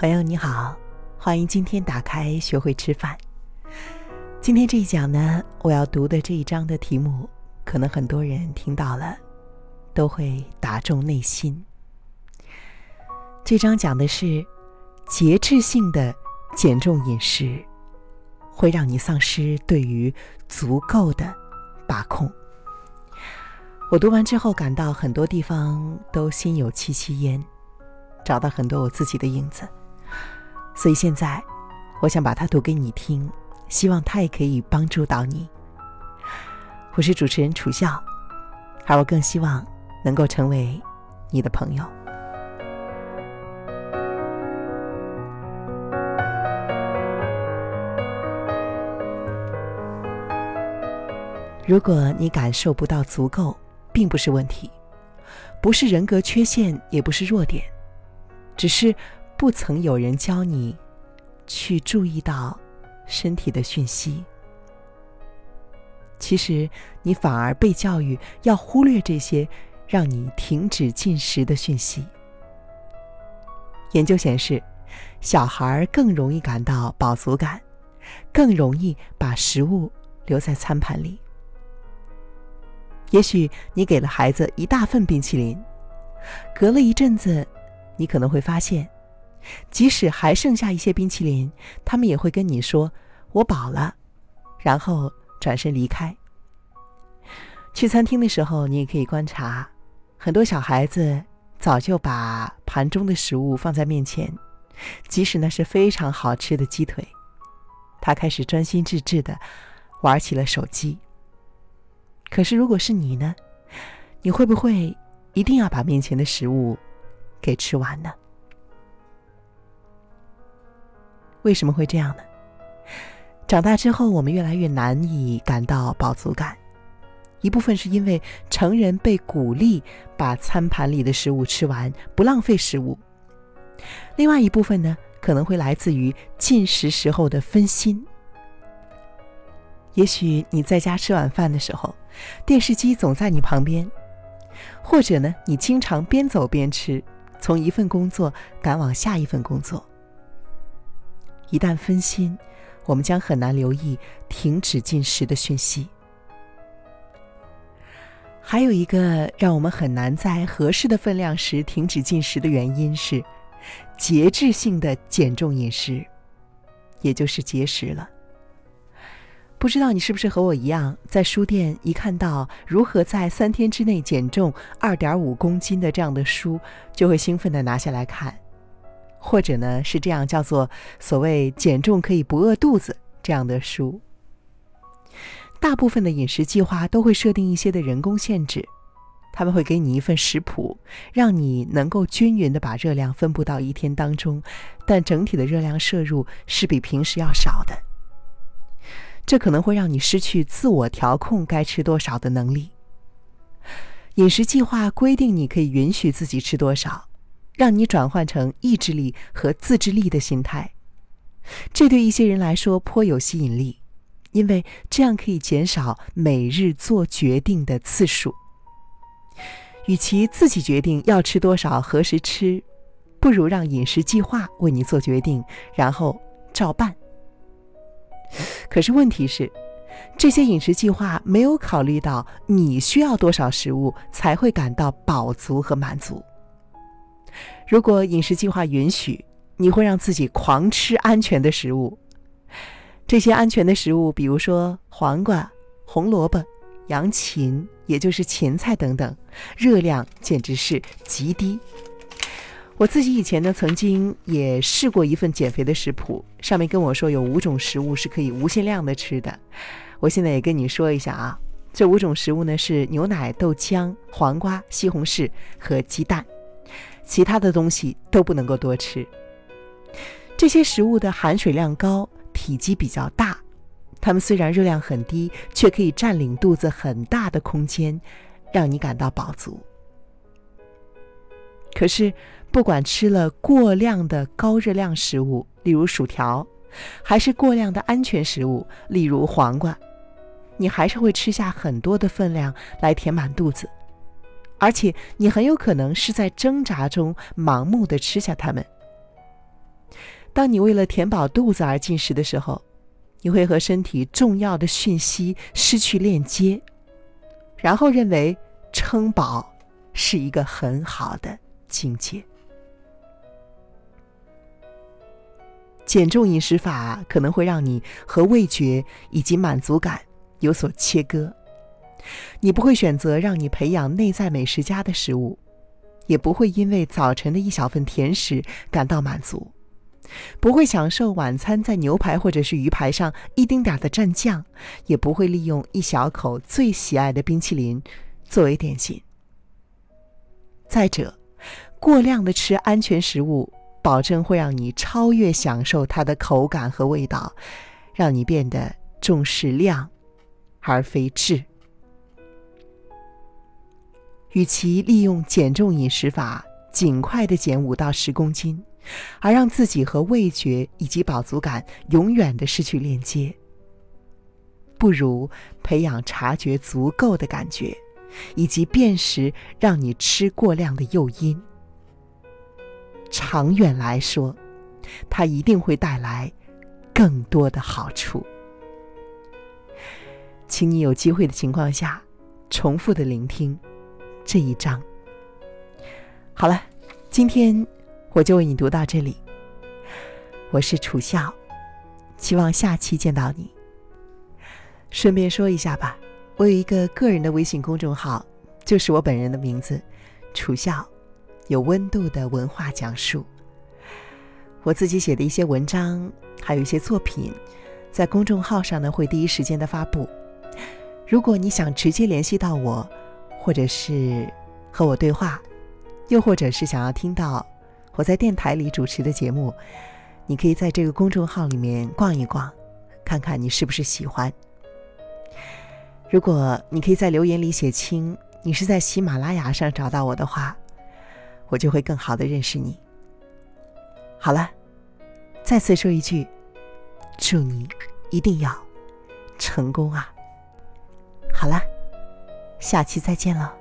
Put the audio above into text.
朋友你好，欢迎今天打开学会吃饭。今天这一讲呢，我要读的这一章的题目，可能很多人听到了，都会打中内心。这章讲的是节制性的减重饮食，会让你丧失对于足够的把控。我读完之后，感到很多地方都心有戚戚焉，找到很多我自己的影子。所以现在，我想把它读给你听，希望它也可以帮助到你。我是主持人楚笑，而我更希望能够成为你的朋友。如果你感受不到足够，并不是问题，不是人格缺陷，也不是弱点，只是。不曾有人教你去注意到身体的讯息，其实你反而被教育要忽略这些让你停止进食的讯息。研究显示，小孩更容易感到饱足感，更容易把食物留在餐盘里。也许你给了孩子一大份冰淇淋，隔了一阵子，你可能会发现。即使还剩下一些冰淇淋，他们也会跟你说“我饱了”，然后转身离开。去餐厅的时候，你也可以观察，很多小孩子早就把盘中的食物放在面前，即使那是非常好吃的鸡腿，他开始专心致志的玩起了手机。可是，如果是你呢？你会不会一定要把面前的食物给吃完呢？为什么会这样呢？长大之后，我们越来越难以感到饱足感。一部分是因为成人被鼓励把餐盘里的食物吃完，不浪费食物；另外一部分呢，可能会来自于进食时候的分心。也许你在家吃晚饭的时候，电视机总在你旁边，或者呢，你经常边走边吃，从一份工作赶往下一份工作。一旦分心，我们将很难留意停止进食的讯息。还有一个让我们很难在合适的分量时停止进食的原因是，节制性的减重饮食，也就是节食了。不知道你是不是和我一样，在书店一看到如何在三天之内减重二点五公斤的这样的书，就会兴奋的拿下来看。或者呢，是这样叫做所谓减重可以不饿肚子这样的书。大部分的饮食计划都会设定一些的人工限制，他们会给你一份食谱，让你能够均匀的把热量分布到一天当中，但整体的热量摄入是比平时要少的。这可能会让你失去自我调控该吃多少的能力。饮食计划规定你可以允许自己吃多少。让你转换成意志力和自制力的心态，这对一些人来说颇有吸引力，因为这样可以减少每日做决定的次数。与其自己决定要吃多少、何时吃，不如让饮食计划为你做决定，然后照办。可是问题是，这些饮食计划没有考虑到你需要多少食物才会感到饱足和满足。如果饮食计划允许，你会让自己狂吃安全的食物。这些安全的食物，比如说黄瓜、红萝卜、洋芹，也就是芹菜等等，热量简直是极低。我自己以前呢，曾经也试过一份减肥的食谱，上面跟我说有五种食物是可以无限量的吃的。我现在也跟你说一下啊，这五种食物呢是牛奶、豆浆、黄瓜、西红柿和鸡蛋。其他的东西都不能够多吃。这些食物的含水量高，体积比较大，它们虽然热量很低，却可以占领肚子很大的空间，让你感到饱足。可是，不管吃了过量的高热量食物，例如薯条，还是过量的安全食物，例如黄瓜，你还是会吃下很多的分量来填满肚子。而且你很有可能是在挣扎中盲目的吃下它们。当你为了填饱肚子而进食的时候，你会和身体重要的讯息失去链接，然后认为撑饱是一个很好的境界。减重饮食法可能会让你和味觉以及满足感有所切割，你不会选择让你培养内在美食家的食物，也不会因为早晨的一小份甜食感到满足，不会享受晚餐在牛排或者是鱼排上一丁点的蘸酱，也不会利用一小口最喜爱的冰淇淋作为点心。再者，过量的吃安全食物。保证会让你超越享受它的口感和味道，让你变得重视量，而非质。与其利用减重饮食法尽快的减五到十公斤，而让自己和味觉以及饱足感永远的失去链接，不如培养察觉足够的感觉，以及辨识让你吃过量的诱因。长远来说，它一定会带来更多的好处。请你有机会的情况下，重复的聆听这一章。好了，今天我就为你读到这里。我是楚笑，希望下期见到你。顺便说一下吧，我有一个个人的微信公众号，就是我本人的名字，楚笑。有温度的文化讲述，我自己写的一些文章，还有一些作品，在公众号上呢会第一时间的发布。如果你想直接联系到我，或者是和我对话，又或者是想要听到我在电台里主持的节目，你可以在这个公众号里面逛一逛，看看你是不是喜欢。如果你可以在留言里写清你是在喜马拉雅上找到我的话。我就会更好的认识你。好了，再次说一句，祝你一定要成功啊！好了，下期再见了。